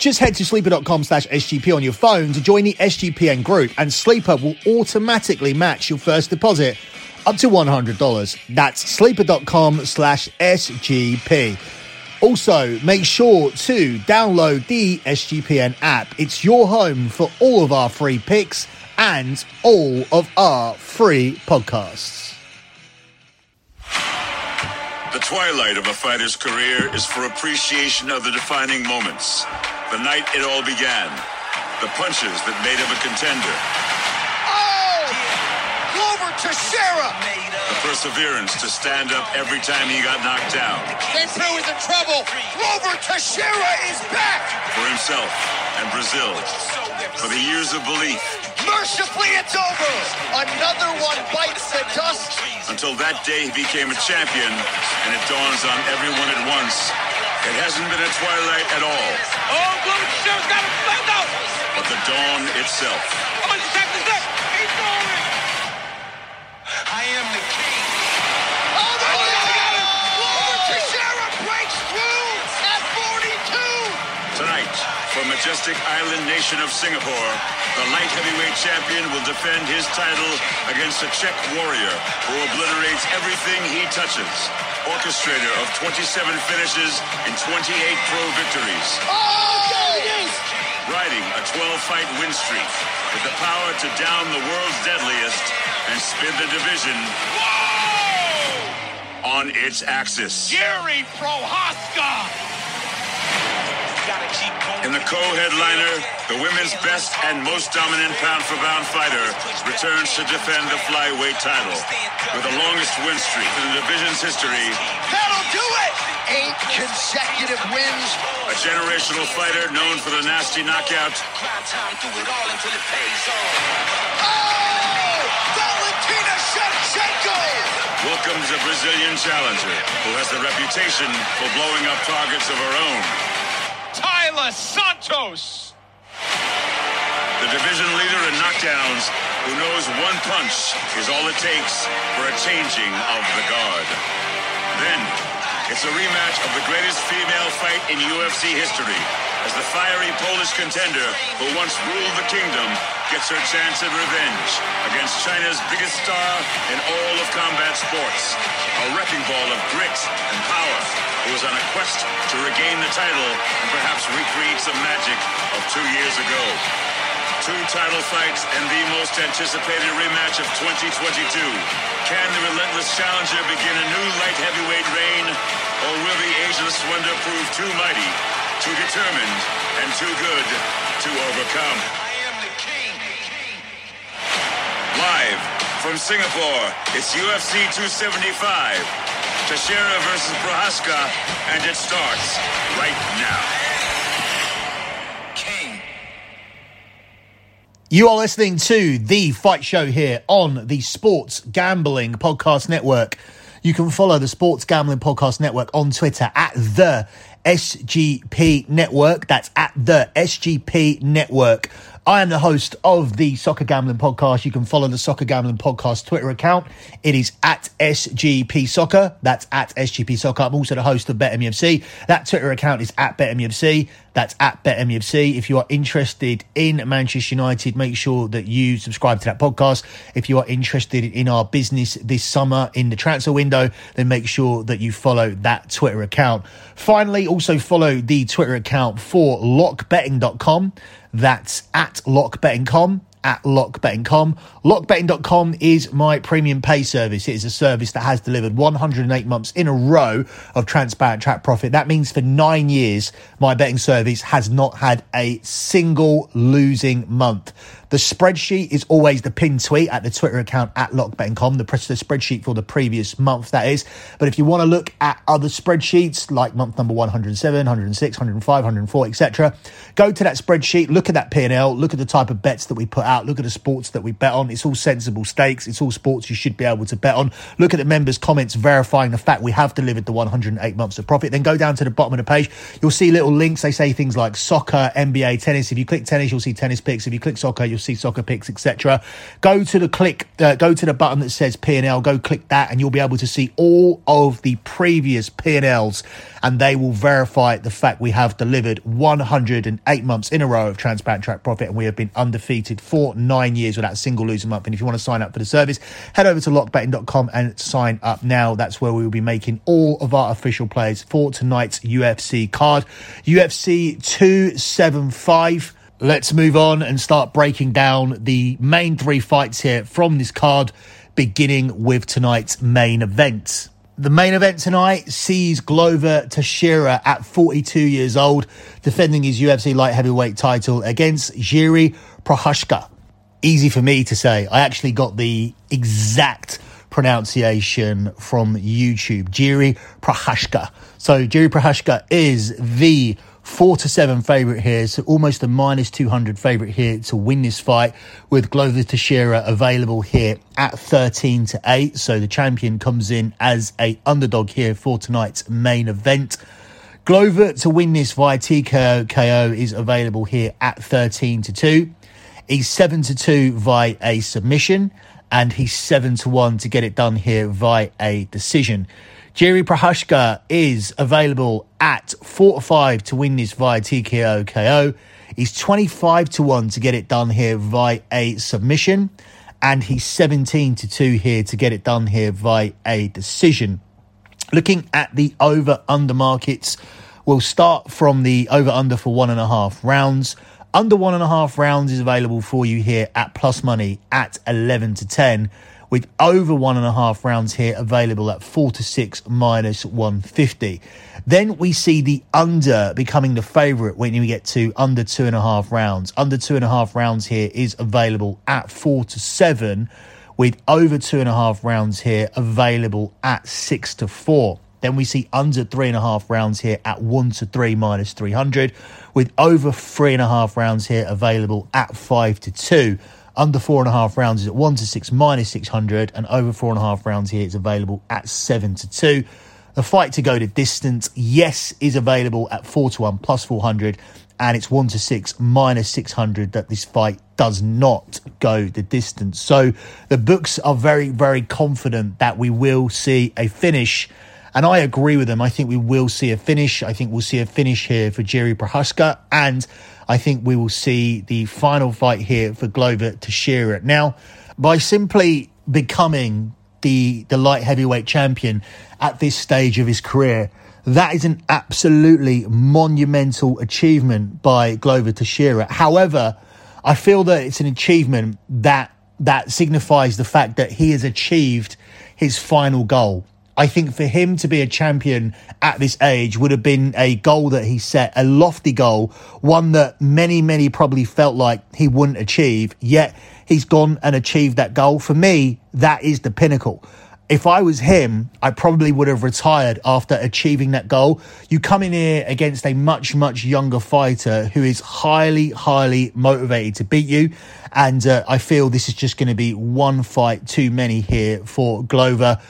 Just head to sleeper.com slash SGP on your phone to join the SGPN group, and Sleeper will automatically match your first deposit up to $100. That's sleeper.com slash SGP. Also, make sure to download the SGPN app. It's your home for all of our free picks and all of our free podcasts. The twilight of a fighter's career is for appreciation of the defining moments. The night it all began. The punches that made him a contender. Oh! Glover Teixeira! The perseverance to stand up every time he got knocked down. Prue is in trouble! Glover Teixeira is back! For himself and Brazil. For the years of belief. Mercifully, it's over! Another one bites the dust! Until that day he became a champion, and it dawns on everyone at once. It hasn't been a twilight at all. Oh, Glover Teixeira's got him found out! But the dawn itself. Oh, he's attacked his neck! He's going! I am the king! Oh, my Oh, God! he got him! Glover Teixeira breaks through at 42! Tonight, from majestic island nation of Singapore, the light heavyweight champion will defend his title against a Czech warrior who obliterates everything he touches. Orchestrator of 27 finishes and 28 pro victories. Oh! Riding a 12-fight win streak with the power to down the world's deadliest and spin the division on its axis. Jiri Prochazka! In the co-headliner, the women's best and most dominant pound-for-pound fighter returns to defend the flyweight title with the longest win streak in the division's history. That'll do it! Eight consecutive wins. A generational fighter known for the nasty knockout. Oh! Valentina Shevchenko! Welcomes a Brazilian challenger who has the reputation for blowing up targets of her own. Taila Santos! The division leader in knockdowns who knows one punch is all it takes for a changing of the guard. Then, it's a rematch of the greatest female fight in UFC history as the fiery Polish contender who once ruled the kingdom gets her chance at revenge against China's biggest star in all of combat sports. A wrecking ball of grit and power who is on a quest to regain the title and perhaps recreate some magic of two years ago. Two title fights and the most anticipated rematch of 2022. Can relentless challenger begin a new light heavyweight reign? Or will the ageless wonder prove too mighty, too determined, and too good to overcome? I am the king. Live from Singapore, it's UFC 275. Teixeira versus Prochazka, and it starts right now. King. You are listening to The Fight Show here on the Sports Gambling Podcast Network. You can follow the Sports Gambling Podcast Network on Twitter at the SGP Network. That's at the SGP Network. I am the host of the Soccer Gambling Podcast. You can follow the Soccer Gambling Podcast Twitter account. It is at SGP Soccer. That's at SGP Soccer. I'm also the host of BetMUFC. That Twitter account is at BetMUFC. That's at BetMUFC. If you are interested in Manchester United, make sure that you subscribe to that podcast. If you are interested in our business this summer in the transfer window, then make sure that you follow that Twitter account. Finally, also follow the Twitter account for lockbetting.com. That's at lockbetting.com at lockbetting.com. Lockbetting.com is my premium pay service. It is a service that has delivered 108 months in a row of transparent track profit. That means for nine years, my betting service has not had a single losing month. The spreadsheet is always the pinned tweet at the Twitter account at lockbetting.com, the, the spreadsheet for the previous month, that is. But if you want to look at other spreadsheets like month number 107, 106, 105, 104, etc., go to that spreadsheet, look at that P&L, look at the type of bets that we put out. Look at the sports that we bet on. It's all sensible stakes. It's all sports you should be able to bet on. Look at the members' comments verifying the fact we have delivered the 108 months of profit. Then go down to the bottom of the page. You'll see little links. They say things like soccer, NBA, tennis. If you click tennis, you'll see tennis picks. If you click soccer, you'll see soccer picks, etc. Go to the click, uh, go to the button that says P&L. Go click that, and you'll be able to see all of the previous P&Ls, and they will verify the fact we have delivered 108 months in a row of transparent track profit, and we have been undefeated for nine years without a single losing month. And if you want to sign up for the service, head over to lockbetting.com and sign up now. That's where we will be making all of our official plays for tonight's UFC card. UFC 275. Let's move on and start breaking down the main three fights here from this card, beginning with tonight's main event. The main event tonight sees Glover Teixeira at 42 years old defending his UFC light heavyweight title against Jiri Prochazka. Easy for me to say. I actually got the exact pronunciation from YouTube. Jiri Prochazka. So Jiri Prochazka is the four to seven favorite here, so almost a minus 200 favorite here to win this fight with Glover Teixeira available here at 13 to 8. So the champion comes in as a underdog here for tonight's main event. Glover to win this via TKO KO is available here at 13 to 2. He's 7 to 2 via a submission and he's 7 to 1 to get it done here via a decision. Jiri Prochazka is available at 4 to 5 to win this via TKO KO. He's 25 to 1 to get it done here via a submission. And he's 17 to 2 here to get it done here via a decision. Looking at the over under markets, we'll start from the over under for one and a half rounds. Under one and a half rounds is available for you here at plus money at 11 to 10 with over one and a half rounds here available at four to six minus 150. Then we see the under becoming the favourite when you get to under two and a half rounds. Under two and a half rounds here is available at four to seven, with over two and a half rounds here available at six to four. Then we see under three and a half rounds here at one to three minus 300, with over three and a half rounds here available at five to two. Under four and a half rounds is at one to six minus 600, and over four and a half rounds here is available at seven to two. The fight to go to distance, yes, is available at four to one plus 400, and it's one to six minus 600 that this fight does not go the distance. So the books are very, very confident that we will see a finish. And I agree with them. I think we will see a finish. I think we'll see a finish here for Jiri Prochazka. And I think we will see the final fight here for Glover Teixeira. Now, by simply becoming the, the light heavyweight champion at this stage of his career, that is an absolutely monumental achievement by Glover Teixeira. However, I feel that it's an achievement that that signifies the fact that he has achieved his final goal. I think for him to be a champion at this age would have been a goal that he set, a lofty goal, one that many, many probably felt like he wouldn't achieve. Yet he's gone and achieved that goal. For me, that is the pinnacle. If I was him, I probably would have retired after achieving that goal. You come in here against a much, much younger fighter who is highly, highly motivated to beat you. And uh, I feel this is just going to be one fight too many here for Glover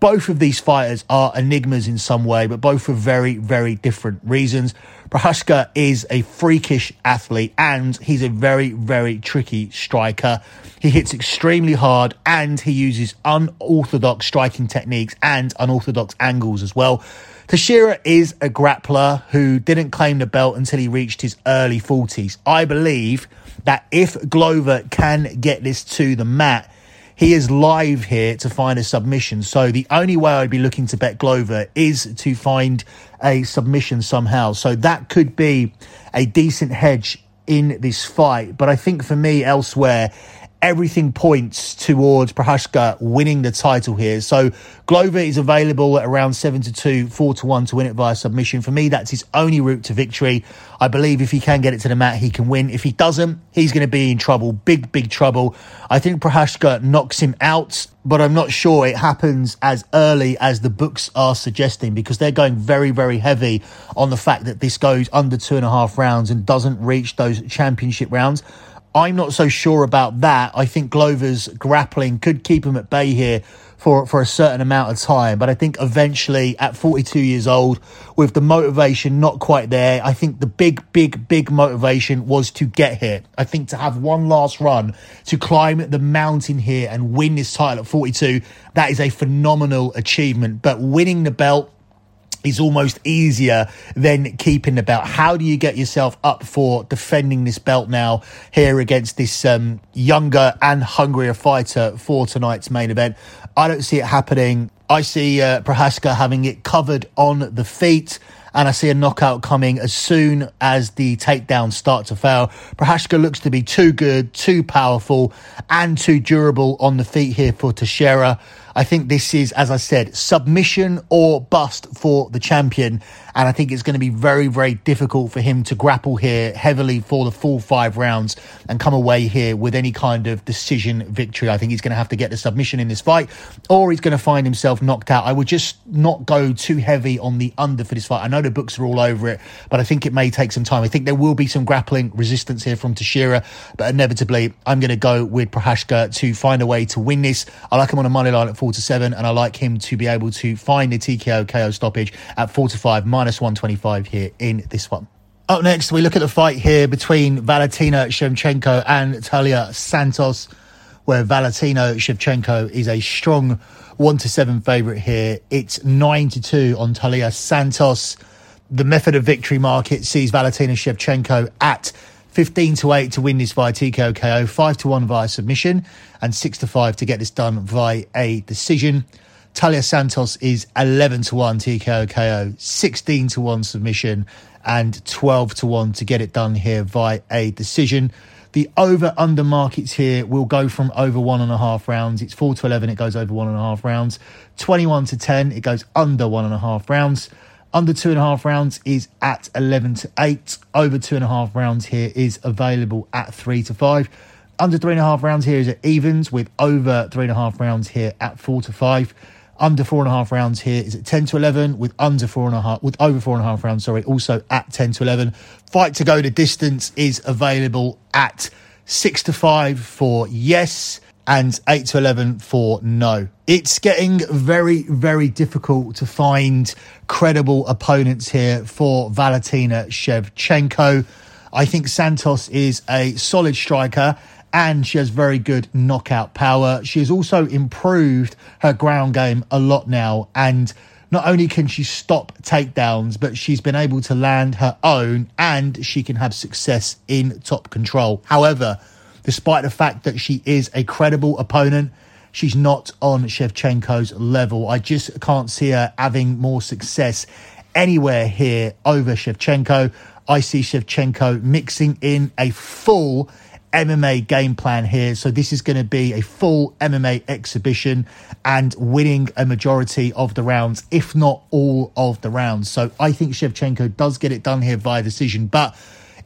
both of these fighters are enigmas in some way, but both for very, very different reasons. Prochazka is a freakish athlete and he's a very, very tricky striker. He hits extremely hard and he uses unorthodox striking techniques and unorthodox angles as well. Teixeira is a grappler who didn't claim the belt until he reached his early 40s. I believe that if Glover can get this to the mat, he is live here to find a submission. So the only way I'd be looking to bet Glover is to find a submission somehow. So that could be a decent hedge in this fight. But I think for me, elsewhere, everything points towards Prochazka winning the title here. So Glover is available at around 7 to 2, 4 to 1 to win it via submission. For me, that's his only route to victory. I believe if he can get it to the mat, he can win. If he doesn't, he's going to be in trouble, big, big trouble. I think Prochazka knocks him out, but I'm not sure it happens as early as the books are suggesting because they're going very, very heavy on the fact that this goes under two and a half rounds and doesn't reach those championship rounds. I'm not so sure about that. I think Glover's grappling could keep him at bay here for, for a certain amount of time. But I think eventually, at 42 years old, with the motivation not quite there, I think the big, big, big motivation was to get here. I think to have one last run, to climb the mountain here and win this title at 42, that is a phenomenal achievement. But winning the belt, is almost easier than keeping the belt. How do you get yourself up for defending this belt now here against this um, younger and hungrier fighter for tonight's main event? I don't see it happening. I see uh, Prochazka having it covered on the feet and I see a knockout coming as soon as the takedowns start to fail. Prochazka looks to be too good, too powerful, and too durable on the feet here for Teixeira. I think this is, as I said, submission or bust for the champion. And I think it's going to be very, very difficult for him to grapple here heavily for the full five rounds and come away here with any kind of decision victory. I think he's going to have to get the submission in this fight or he's going to find himself knocked out. I would just not go too heavy on the under for this fight. I know the books are all over it, but I think it may take some time. I think there will be some grappling resistance here from Teixeira, but inevitably I'm going to go with Prochazka to find a way to win this. I like him on a money line at 4 to 7, and I like him to be able to find the TKO KO stoppage at 4 to 5, minus 125 here in this one. Up next, we look at the fight here between Valentina Shevchenko and Taila Santos, where Valentina Shevchenko is a strong 1 to 7 favourite here. It's 9 to 2 on Taila Santos. The method of victory market sees Valentina Shevchenko at 15 to 8 to win this via TKO KO, 5 to 1 via submission, and 6 to 5 to get this done via a decision. Taila Santos is 11 to 1 TKO KO, 16 to 1 submission, and 12 to 1 to get it done here via a decision. The over under markets here will go from over one and a half rounds. It's 4 to 11, it goes over one and a half rounds. 21 to 10, it goes under one and a half rounds. Under two and a half rounds is at 11 to 8. Over two and a half rounds here is available at 3 to 5. Under three and a half rounds here is at evens, with over three and a half rounds here at 4 to 5. Under four and a half rounds here is at 10 to 11, with under four and a half, with over four and a half rounds, sorry, also at 10 to 11. Fight to go the distance is available at 6 to 5 for yes and 8 to 11 for no. It's getting very, very difficult to find credible opponents here for Valentina Shevchenko. I think Santos is a solid striker and she has very good knockout power. She has also improved her ground game a lot now and not only can she stop takedowns, but she's been able to land her own and she can have success in top control. However, despite the fact that she is a credible opponent, she's not on Shevchenko's level. I just can't see her having more success anywhere here over Shevchenko. I see Shevchenko mixing in a full MMA game plan here. So this is going to be a full MMA exhibition and winning a majority of the rounds, if not all of the rounds. So I think Shevchenko does get it done here via decision, but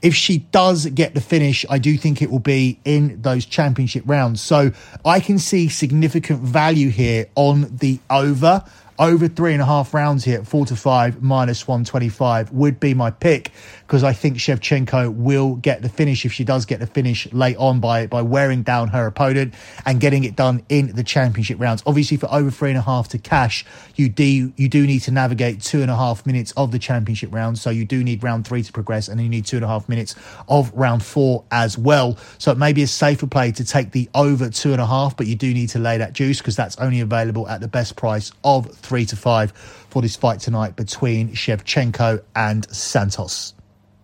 if she does get the finish, I do think it will be in those championship rounds. So I can see significant value here on the over. Over three and a half rounds here four to five minus 125 would be my pick because I think Shevchenko will get the finish if she does get the finish late on by, by wearing down her opponent and getting it done in the championship rounds. Obviously, for over three and a half to cash, you do you do need to navigate two and a half minutes of the championship round. So you do need round three to progress, and you need two and a half minutes of round four as well. So it may be a safer play to take the over two and a half, but you do need to lay that juice because that's only available at the best price of three to five for this fight tonight between Shevchenko and Santos.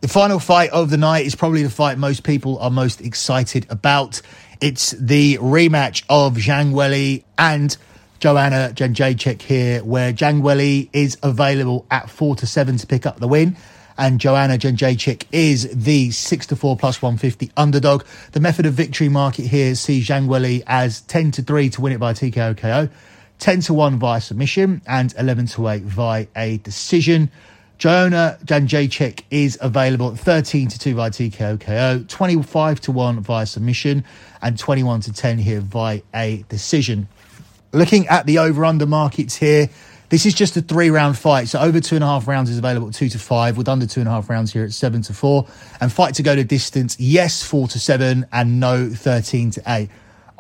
The final fight of the night is probably the fight most people are most excited about. It's the rematch of Zhang Weili and Joanna Jędrzejczyk here, where Zhang Weili is available at 4 to 7 to pick up the win. And Joanna Jędrzejczyk is the 6 to 4 plus 150 underdog. The method of victory market here sees Zhang Weili as 10 to 3 to win it by TKO KO, 10 to 1 via submission, and 11 to 8 via a decision. Joanna Jędrzejczyk is available at 13 to 2 via TKO KO, 25 to 1 via submission, and 21 to 10 here via a decision. Looking at the over under markets here, This is just a three round fight. So over two and a half rounds is available at two to five, with under two and a half rounds here at seven to four. And fight to go to distance, yes, four to seven, and no, 13 to eight.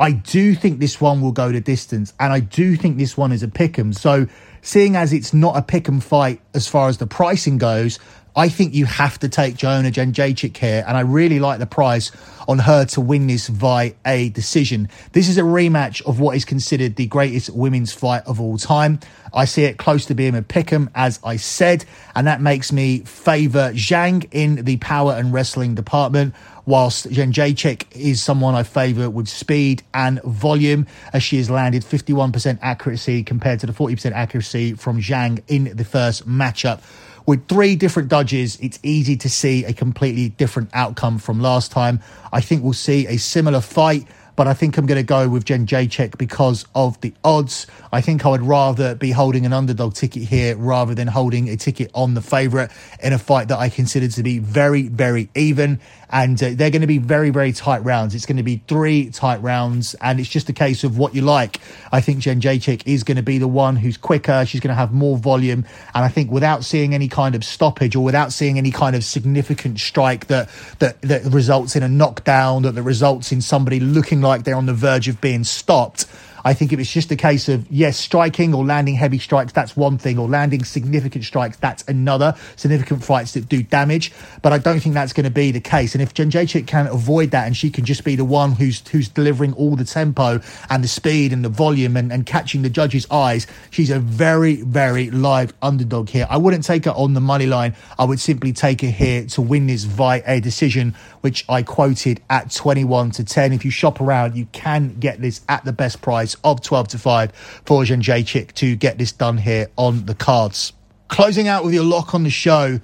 I do think this one will go to distance, and I do think this one is a pick 'em. So, seeing as it's not a pick 'em fight as far as the pricing goes, I think you have to take Joanna Jędrzejczyk here, and I really like the price on her to win this via a decision. This is a rematch of what is considered the greatest women's fight of all time. I see it close to being a pick'em, as I said, and that makes me favour Zhang in the power and wrestling department whilst Jędrzejczyk is someone I favour with speed and volume, as she has landed 51% accuracy compared to the 40% accuracy from Zhang in the first matchup. With three different dodges, it's easy to see a completely different outcome from last time. I think we'll see a similar fight but I think I'm going to go with Jędrzejczyk because of the odds. I think I would rather be holding an underdog ticket here rather than holding a ticket on the favourite in a fight that I consider to be very, very even. And uh, they're going to be very, very tight rounds. It's going to be three tight rounds, and it's just a case of what you like. I think Jędrzejczyk is going to be the one who's quicker. She's going to have more volume, and I think without seeing any kind of stoppage or without seeing any kind of significant strike that that that results in a knockdown, that, that results in somebody looking like they're on the verge of being stopped. I think if it's just a case of, yes, striking or landing heavy strikes, that's one thing, or landing significant strikes, that's another, significant fights that do damage. But I don't think that's going to be the case. And if Jędrzejczyk can avoid that and she can just be the one who's who's delivering all the tempo and the speed and the volume and, and catching the judge's eyes, she's a very, very live underdog here. I wouldn't take her on the money line. I would simply take her here to win this via a decision, which I quoted at 21 to 10. If you shop around, you can get this at the best price of 12 to 5 for Chick to get this done here on the cards. Closing out with your lock on the show.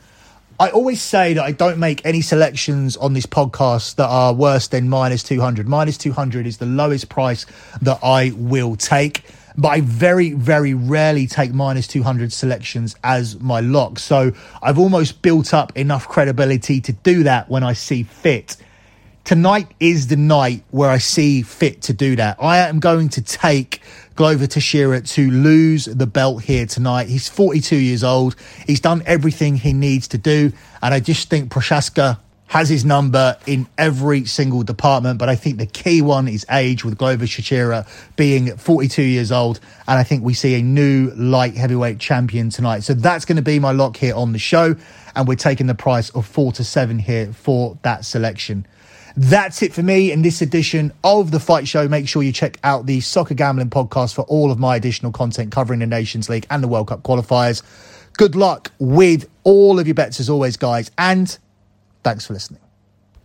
I always say that I don't make any selections on this podcast that are worse than minus 200. Minus 200 is the lowest price that I will take, but I very, very rarely take minus 200 selections as my lock. So I've almost built up enough credibility to do that when I see fit tonight is the night where I see fit to do that. I am going to take Glover Teixeira to lose the belt here tonight. He's 42 years old. He's done everything he needs to do. And I just think Prochazka has his number in every single department. But I think the key one is age with Glover Teixeira being 42 years old. And I think we see a new light heavyweight champion tonight. So that's going to be my lock here on the show. And we're taking the price of four to seven here for that selection. That's it for me in this edition of the Fight Show. Make sure you check out the Soccer Gambling Podcast for all of my additional content covering the Nations League and the World Cup qualifiers. Good luck with all of your bets as always, guys, and thanks for listening.